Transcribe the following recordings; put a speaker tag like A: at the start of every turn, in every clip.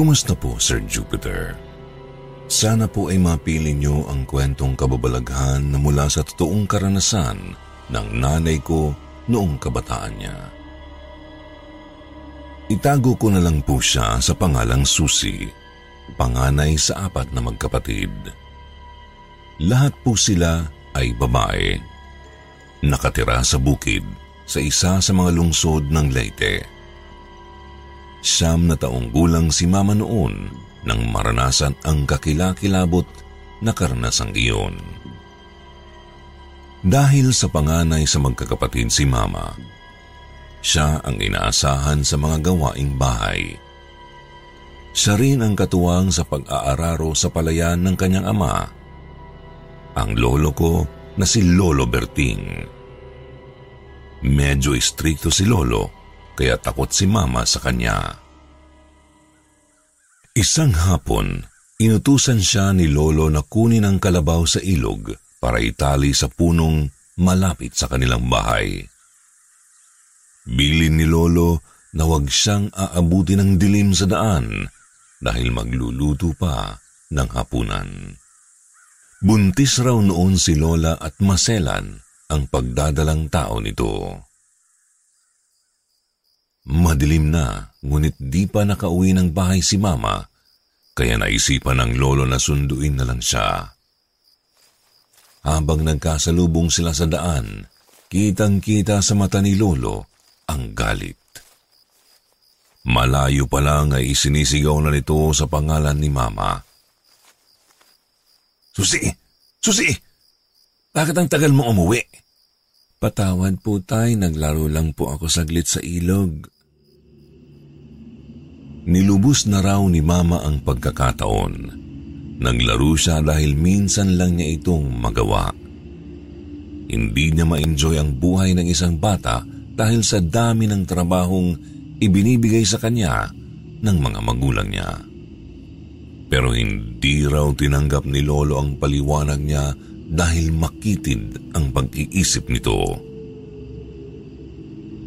A: Kumusta po, Sir Jupiter? Sana po ay mapili niyo ang kwentong kababalaghan na mula sa totoong karanasan ng nanay ko noong kabataan niya. Itago ko na lang po siya sa pangalang Susi, panganay sa apat na magkapatid. Lahat po sila ay babae. Nakatira sa bukid sa isa sa mga lungsod ng Leyte. Siyam na taong gulang si mama noon nang maranasan ang kakilakilabot na karanasang iyon. Dahil sa panganay sa magkakapatid si mama, siya ang inaasahan sa mga gawaing bahay. Siya rin ang katuwang sa pag-aararo sa palayan ng kanyang ama, ang lolo ko na si Lolo Berting. Medyo istrikto si Lolo kaya takot si mama sa kanya. Isang hapon, inutusan siya ni Lolo na kunin ang kalabaw sa ilog para itali sa punong malapit sa kanilang bahay. Bilin ni Lolo na huwag siyang aabuti ng dilim sa daan dahil magluluto pa ng hapunan. Buntis raw noon si Lola at maselan ang pagdadalang tao nito. Madilim na, ngunit di pa nakauwi ng bahay si mama, kaya naisipan ng lolo na sunduin na lang siya. Habang nagkasalubong sila sa daan, kitang-kita sa mata ni lolo ang galit. Malayo pa lang ay isinisigaw na nito sa pangalan ni mama. Susi! Susi! Bakit ang tagal mo umuwi? Patawad po tay, naglaro lang po ako saglit sa ilog. Nilubos na raw ni mama ang pagkakataon. Naglaro siya dahil minsan lang niya itong magawa. Hindi niya ma-enjoy ang buhay ng isang bata dahil sa dami ng trabahong ibinibigay sa kanya ng mga magulang niya. Pero hindi raw tinanggap ni Lolo ang paliwanag niya dahil makitid ang pag-iisip nito.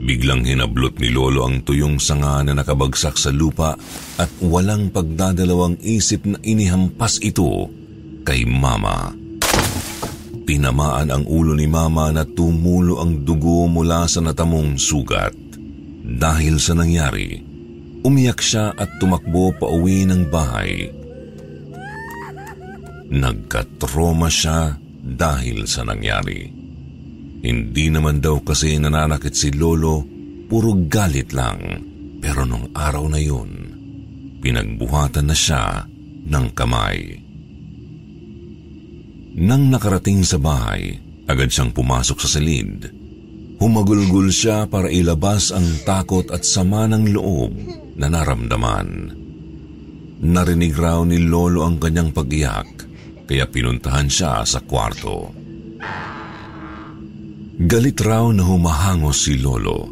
A: Biglang hinablot ni Lolo ang tuyong sanga na nakabagsak sa lupa at walang pagdadalawang isip na inihampas ito kay Mama. Tinamaan ang ulo ni Mama na tumulo ang dugo mula sa natamong sugat. Dahil sa nangyari, umiyak siya at tumakbo pa uwi ng bahay. Nagkatroma siya dahil sa nangyari. Hindi naman daw kasi nananakit si Lolo, puro galit lang. Pero nung araw na yun, pinagbuhatan na siya ng kamay. Nang nakarating sa bahay, agad siyang pumasok sa silid. Humagulgul siya para ilabas ang takot at sama ng loob na naramdaman. Narinig raw ni Lolo ang kanyang pag-iyak kaya pinuntahan siya sa kwarto. Galit raw na humahangos si Lolo.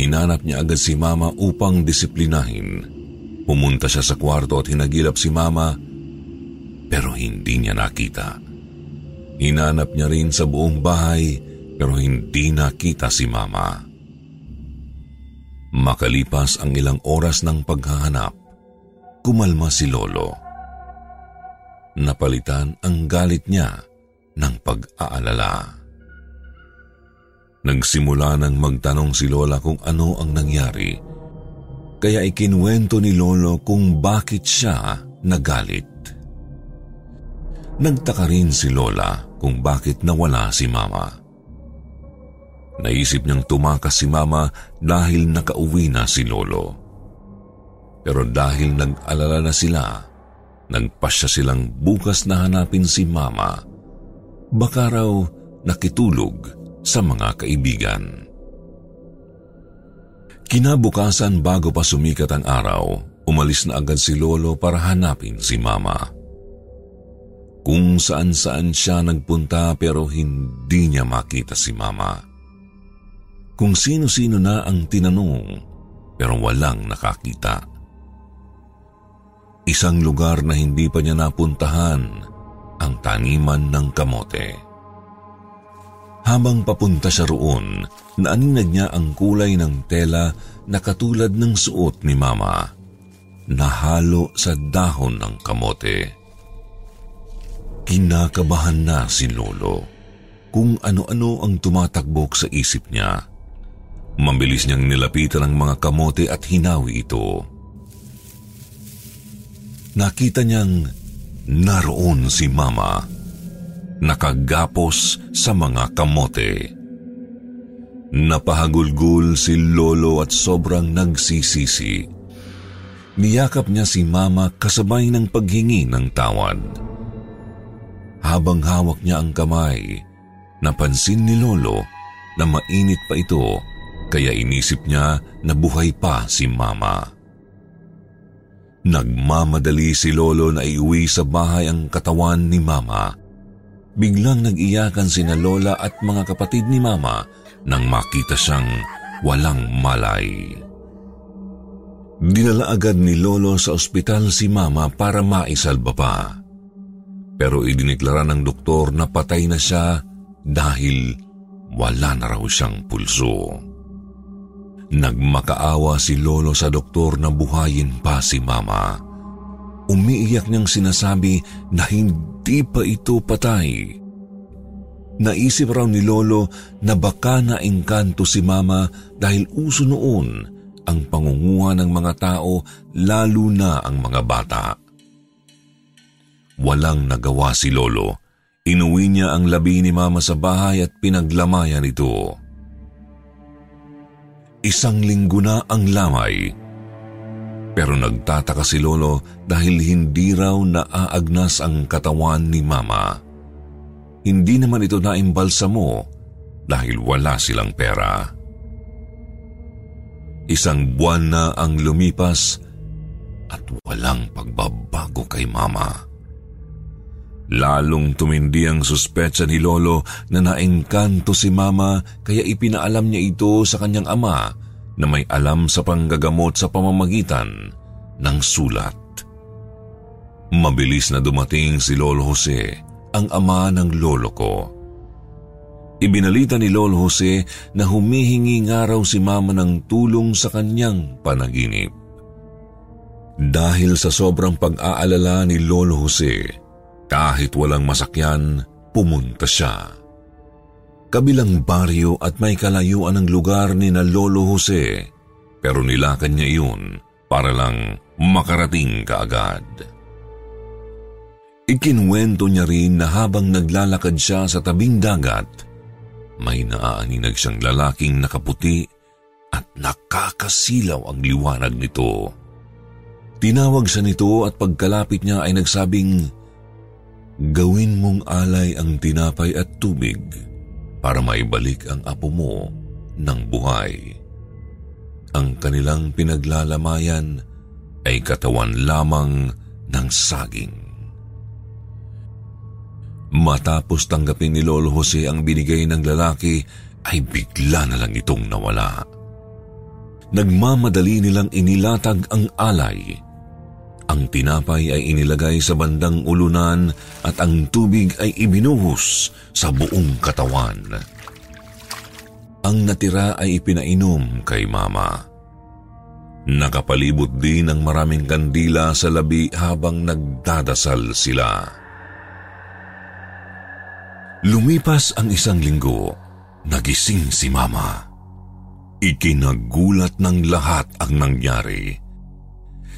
A: Hinanap niya agad si Mama upang disiplinahin. Pumunta siya sa kwarto at hinagilap si Mama pero hindi niya nakita. Hinanap niya rin sa buong bahay pero hindi nakita si Mama. Makalipas ang ilang oras ng paghahanap, kumalma si Lolo. Napalitan ang galit niya ng pag-aalala. Nagsimula nang magtanong si Lola kung ano ang nangyari, kaya ikinwento ni Lolo kung bakit siya nagalit. Nagtaka rin si Lola kung bakit nawala si Mama. Naisip niyang tumakas si Mama dahil nakauwi na si Lolo. Pero dahil nag-alala na sila, nagpasya silang bukas na hanapin si Mama. Baka raw nakitulog sa mga kaibigan. Kinabukasan bago pa sumikat ang araw, umalis na agad si Lolo para hanapin si Mama. Kung saan-saan siya nagpunta pero hindi niya makita si Mama. Kung sino-sino na ang tinanong pero walang nakakita. Isang lugar na hindi pa niya napuntahan ang taniman ng kamote. Habang papunta siya roon, naaninag niya ang kulay ng tela na katulad ng suot ni Mama, nahalo sa dahon ng kamote. Kinakabahan na si Lolo kung ano-ano ang tumatakbok sa isip niya. Mabilis niyang nilapitan ang mga kamote at hinawi ito. Nakita niyang naroon si Mama nakagapos sa mga kamote. Napahagulgul si Lolo at sobrang nagsisisi. Niyakap niya si Mama kasabay ng paghingi ng tawad. Habang hawak niya ang kamay, napansin ni Lolo na mainit pa ito kaya inisip niya na buhay pa si Mama. Nagmamadali si Lolo na iuwi sa bahay ang katawan ni Mama biglang nag-iyakan sina Lola at mga kapatid ni Mama nang makita siyang walang malay. Dinala agad ni Lolo sa ospital si Mama para maisalba pa. Pero idiniklara ng doktor na patay na siya dahil wala na raw siyang pulso. Nagmakaawa si Lolo sa doktor na buhayin pa si Mama umiiyak niyang sinasabi na hindi pa ito patay. Naisip raw ni Lolo na baka naengkanto si Mama dahil uso noon ang pangunguha ng mga tao lalo na ang mga bata. Walang nagawa si Lolo. Inuwi niya ang labi ni Mama sa bahay at pinaglamayan ito. Isang linggo na ang lamay pero nagtataka si Lolo dahil hindi raw naaagnas ang katawan ni Mama. Hindi naman ito naimbalsa mo dahil wala silang pera. Isang buwan na ang lumipas at walang pagbabago kay Mama. Lalong tumindi ang suspetsa ni Lolo na naengkanto si Mama kaya ipinaalam niya ito sa kanyang ama na may alam sa panggagamot sa pamamagitan ng sulat. Mabilis na dumating si Lolo Jose, ang ama ng lolo ko. Ibinalita ni Lolo Jose na humihingi nga raw si mama ng tulong sa kanyang panaginip. Dahil sa sobrang pag-aalala ni Lolo Jose, kahit walang masakyan, pumunta siya kabilang baryo at may kalayuan ng lugar ni na Lolo Jose, pero nilakan niya iyon para lang makarating kaagad. Ikinwento niya rin na habang naglalakad siya sa tabing dagat, may naaaninag siyang lalaking nakaputi at nakakasilaw ang liwanag nito. Tinawag siya nito at pagkalapit niya ay nagsabing, Gawin mong alay ang tinapay at tubig para maibalik ang apo mo ng buhay. Ang kanilang pinaglalamayan ay katawan lamang ng saging. Matapos tanggapin ni Lolo Jose ang binigay ng lalaki, ay bigla na lang itong nawala. Nagmamadali nilang inilatag ang alay. Ang tinapay ay inilagay sa bandang ulunan at ang tubig ay ibinuhos sa buong katawan. Ang natira ay ipinainom kay mama. Nakapalibot din ng maraming kandila sa labi habang nagdadasal sila. Lumipas ang isang linggo, nagising si Mama. Ikinagulat ng lahat ang nangyari.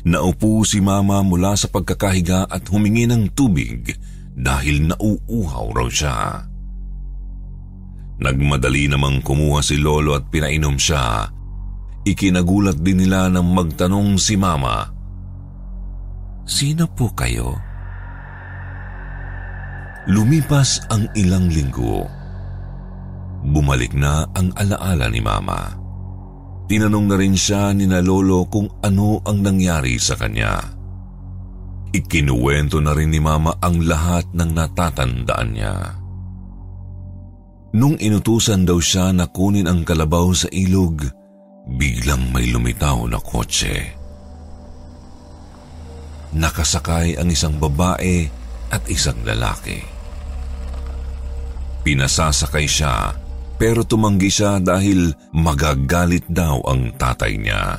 A: Naupo si Mama mula sa pagkakahiga at humingi ng tubig dahil nauuhaw raw siya. Nagmadali namang kumuha si Lolo at pinainom siya Ikinagulat din nila nang magtanong si Mama. Sino po kayo? Lumipas ang ilang linggo. Bumalik na ang alaala ni Mama. Tinanong na rin siya ni na Lolo kung ano ang nangyari sa kanya. Ikinuwento na rin ni Mama ang lahat ng natatandaan niya. Nung inutusan daw siya na kunin ang kalabaw sa ilog, biglang may lumitaw na kotse. Nakasakay ang isang babae at isang lalaki. Pinasasakay siya pero tumanggi siya dahil magagalit daw ang tatay niya.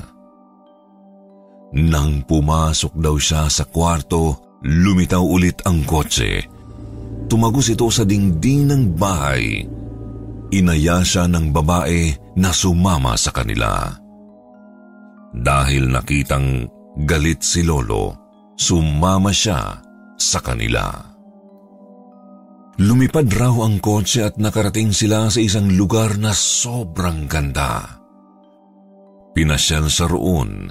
A: Nang pumasok daw siya sa kwarto, lumitaw ulit ang kotse. Tumagos ito sa dingding ng bahay inaya siya ng babae na sumama sa kanila. Dahil nakitang galit si Lolo, sumama siya sa kanila. Lumipad raw ang kotse at nakarating sila sa isang lugar na sobrang ganda. Pinasyal sa roon,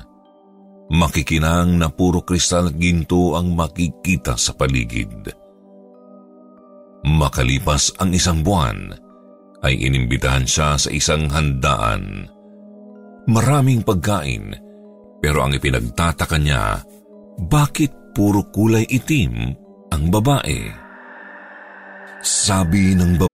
A: makikinang na puro kristal at ginto ang makikita sa paligid. Makalipas ang isang buwan, ay inimbitahan siya sa isang handaan. Maraming pagkain, pero ang ipinagtataka niya, bakit puro kulay itim ang babae? Sabi ng babae,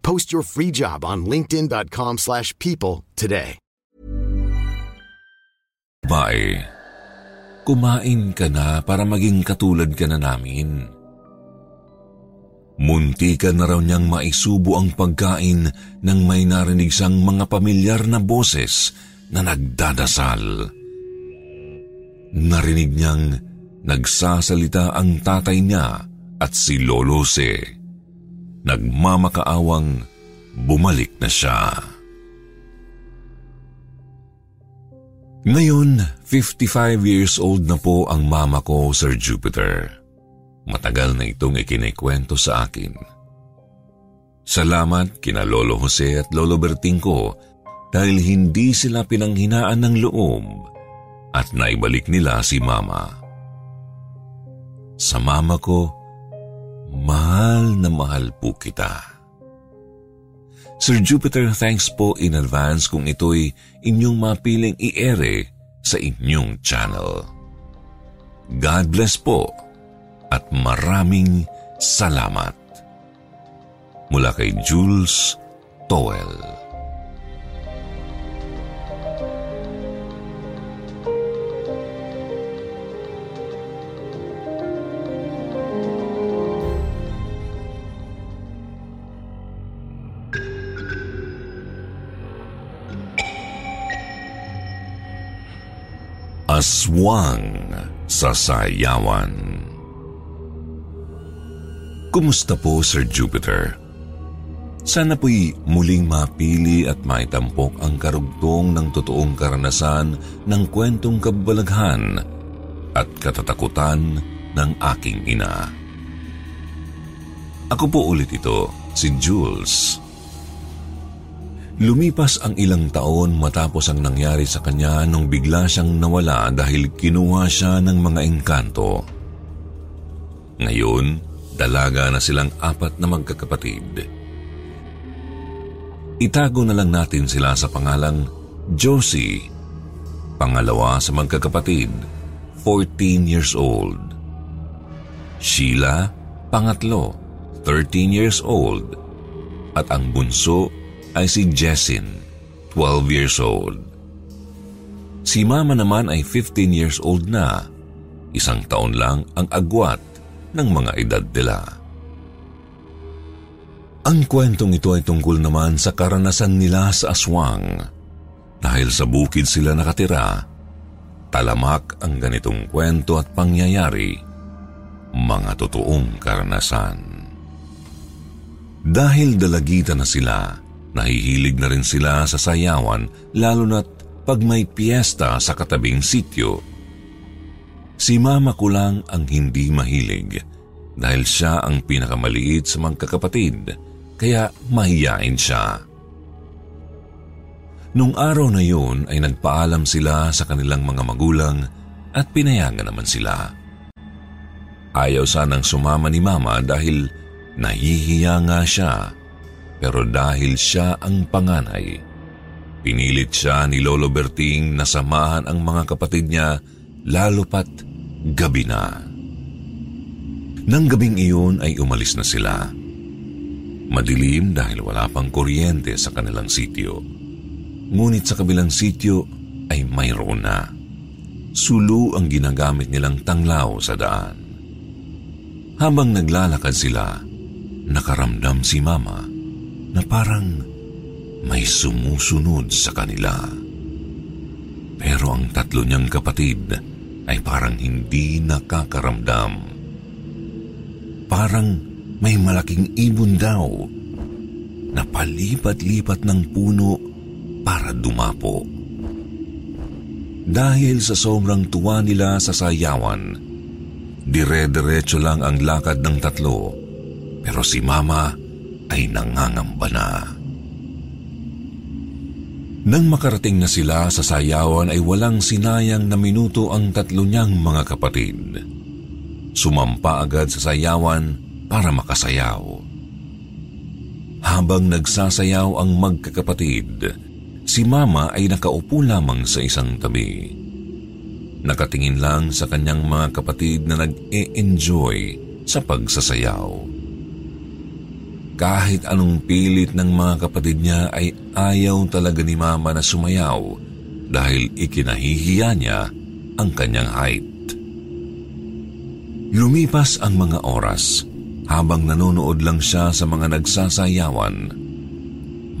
B: Post your free job on linkedin.com slash people today.
A: Bae, kumain ka na para maging katulad ka na namin. Munti ka na raw niyang maisubo ang pagkain nang may narinig siyang mga pamilyar na boses na nagdadasal. Narinig niyang nagsasalita ang tatay niya at si Lolo Se. Nagmamakaawang bumalik na siya. Ngayon, 55 years old na po ang mama ko, Sir Jupiter. Matagal na itong ikinikwento sa akin. Salamat kina Lolo Jose at Lolo Berting ko dahil hindi sila pinanghinaan ng loob at naibalik nila si mama. Sa mama ko, mahal na mahal po kita. Sir Jupiter, thanks po in advance kung ito'y inyong mapiling i-ere sa inyong channel. God bless po at maraming salamat. Mula kay Jules Towell. Aswang sa Sayawan Kumusta po, Sir Jupiter? Sana po'y muling mapili at maitampok ang karugtong ng totoong karanasan ng kwentong kabalaghan at katatakutan ng aking ina. Ako po ulit ito, si Jules. Lumipas ang ilang taon matapos ang nangyari sa kanya nung bigla siyang nawala dahil kinuha siya ng mga engkanto. Ngayon, dalaga na silang apat na magkakapatid. Itago na lang natin sila sa pangalang Josie, pangalawa sa magkakapatid, 14 years old. Sheila, pangatlo, 13 years old. At ang bunso ay si Jessin, 12 years old. Si Mama naman ay 15 years old na, isang taon lang ang agwat ng mga edad nila. Ang kwentong ito ay tungkol naman sa karanasan nila sa aswang. Dahil sa bukid sila nakatira, talamak ang ganitong kwento at pangyayari, mga totoong karanasan. Dahil dalagitan na sila, Nahihilig na rin sila sa sayawan lalo na't pag may piyesta sa katabing sityo. Si mama ko lang ang hindi mahilig dahil siya ang pinakamaliit sa mga kakapatid kaya mahiyain siya. Nung araw na yun ay nagpaalam sila sa kanilang mga magulang at pinayagan naman sila. Ayaw sanang sumama ni mama dahil nahihiya nga siya pero dahil siya ang panganay, pinilit siya ni Lolo Berting na samahan ang mga kapatid niya lalo pat gabi na. Nang gabing iyon ay umalis na sila. Madilim dahil wala pang kuryente sa kanilang sityo. Ngunit sa kabilang sityo ay mayroon na. Sulu ang ginagamit nilang tanglaw sa daan. Habang naglalakad sila, nakaramdam si Mama na parang may sumusunod sa kanila. Pero ang tatlo niyang kapatid ay parang hindi nakakaramdam. Parang may malaking ibon daw na palipat-lipat ng puno para dumapo. Dahil sa sobrang tuwa nila sa sayawan, dire-diretso lang ang lakad ng tatlo. Pero si Mama ay nangangamba na. Nang makarating na sila sa sayawan ay walang sinayang na minuto ang tatlo niyang mga kapatid. Sumampa agad sa sayawan para makasayaw. Habang nagsasayaw ang magkakapatid, si Mama ay nakaupo lamang sa isang tabi. Nakatingin lang sa kanyang mga kapatid na nag-e-enjoy sa pagsasayaw. Kahit anong pilit ng mga kapatid niya ay ayaw talaga ni mama na sumayaw dahil ikinahihiya niya ang kanyang height. Lumipas ang mga oras habang nanonood lang siya sa mga nagsasayawan.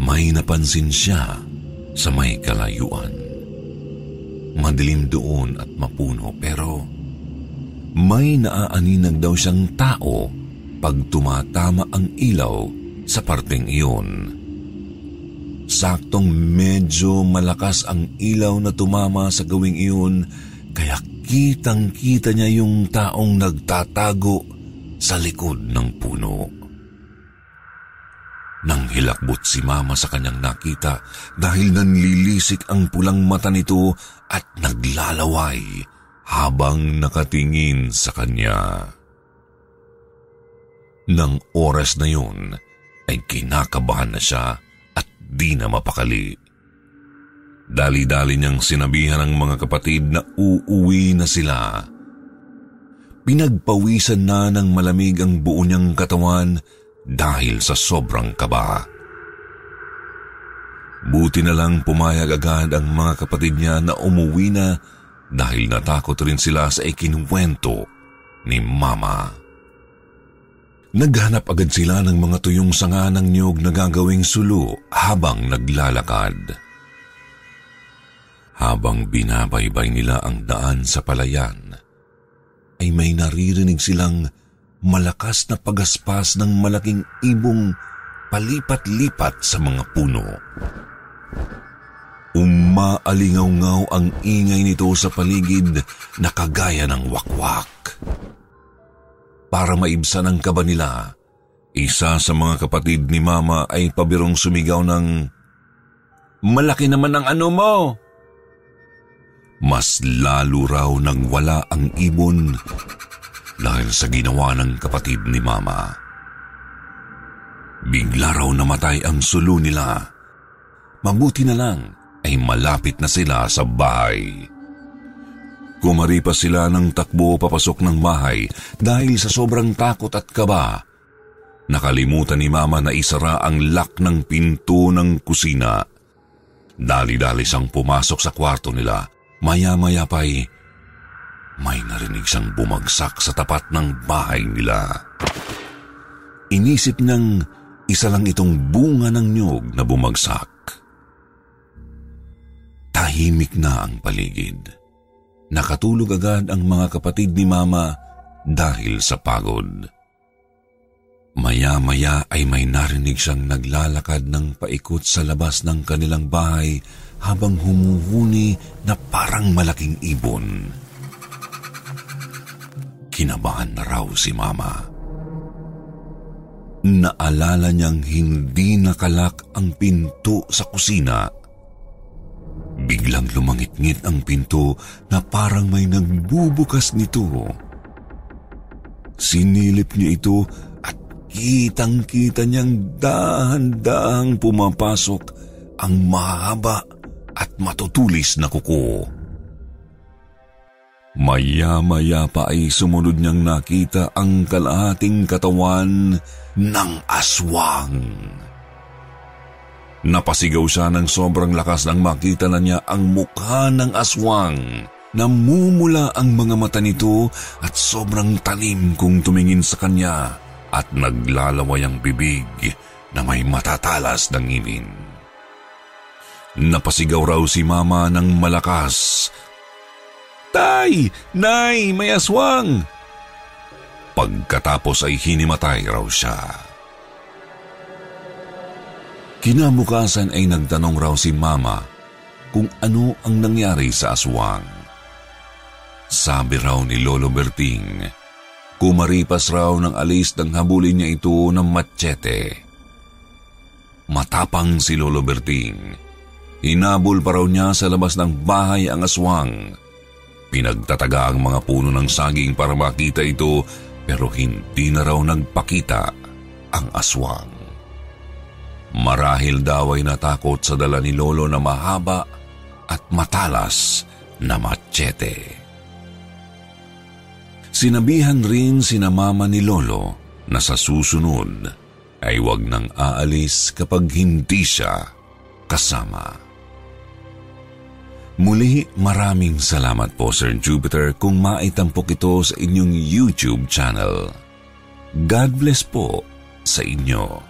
A: May napansin siya sa may kalayuan. Madilim doon at mapuno pero may naaaninag daw siyang tao pag tumatama ang ilaw sa parteng iyon. Saktong medyo malakas ang ilaw na tumama sa gawing iyon kaya kitang-kita niya yung taong nagtatago sa likod ng puno. Nang hilakbot si mama sa kanyang nakita dahil nanlilisik ang pulang mata nito at naglalaway habang nakatingin sa kanya. Nang oras na yun ay kinakabahan na siya hindi na mapakali. Dali-dali niyang sinabihan ng mga kapatid na uuwi na sila. Pinagpawisan na ng malamig ang buo niyang katawan dahil sa sobrang kaba. Buti na lang pumayag agad ang mga kapatid niya na umuwi na dahil natakot rin sila sa ikinuwento ni Mama. Naghanap agad sila ng mga tuyong sanga ng niyog na gagawing sulu habang naglalakad. Habang binabaybay nila ang daan sa palayan, ay may naririnig silang malakas na pagaspas ng malaking ibong palipat-lipat sa mga puno. Umaalingaw-ngaw ang ingay nito sa paligid na kagaya ng wakwak. Para maibsan ang kaba nila, isa sa mga kapatid ni Mama ay pabirong sumigaw ng, Malaki naman ang ano mo! Mas lalo raw nang wala ang ibon dahil sa ginawa ng kapatid ni Mama. Bigla raw namatay ang sulo nila. Mabuti na lang ay malapit na sila sa bahay. Kumaripas sila ng takbo papasok ng bahay dahil sa sobrang takot at kaba. Nakalimutan ni Mama na isara ang lock ng pinto ng kusina. Dali-dali siyang pumasok sa kwarto nila. Maya-maya pa'y may narinig siyang bumagsak sa tapat ng bahay nila. Inisip niyang isa lang itong bunga ng nyog na bumagsak. Tahimik na ang paligid. Nakatulog agad ang mga kapatid ni Mama dahil sa pagod. Maya-maya ay may narinig siyang naglalakad ng paikot sa labas ng kanilang bahay habang humuhuni na parang malaking ibon. Kinabahan na raw si Mama. Naalala niyang hindi nakalak ang pinto sa kusina Biglang lumangit-ngit ang pinto na parang may nagbubukas nito. Sinilip niya ito at kitang-kita niyang dahan-dahang pumapasok ang mahaba at matutulis na kuko. Maya-maya pa ay sumunod niyang nakita ang kalahating katawan ng aswang. Napasigaw siya ng sobrang lakas nang makita na niya ang mukha ng aswang. Namumula ang mga mata nito at sobrang talim kung tumingin sa kanya at naglalaway ang bibig na may matatalas ng ngipin. Napasigaw raw si mama ng malakas. Tay! Nay! May aswang! Pagkatapos ay hinimatay raw siya. Kinabukasan ay nagtanong raw si Mama kung ano ang nangyari sa aswang. Sabi raw ni Lolo Berting, kumaripas raw ng alis ng habulin niya ito ng machete. Matapang si Lolo Berting. Hinabol pa raw niya sa labas ng bahay ang aswang. Pinagtataga ang mga puno ng saging para makita ito pero hindi na raw nagpakita ang aswang. Marahil daw ay natakot sa dala ni Lolo na mahaba at matalas na machete. Sinabihan rin si mama ni Lolo na sa susunod ay wag nang aalis kapag hindi siya kasama. Muli maraming salamat po Sir Jupiter kung maitampok ito sa inyong YouTube channel. God bless po sa inyo.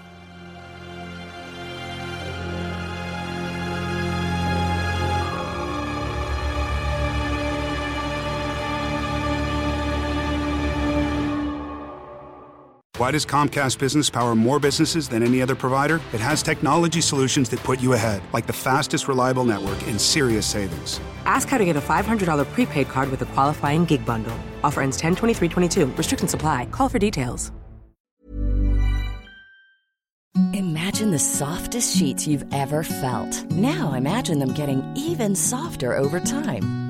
C: Why does Comcast Business power more businesses than any other provider? It has technology solutions that put you ahead, like the fastest reliable network and serious savings.
D: Ask how to get a $500 prepaid card with a qualifying gig bundle. Offer ends 10 23 22. Restrictions apply. Call for details.
E: Imagine the softest sheets you've ever felt. Now imagine them getting even softer over time.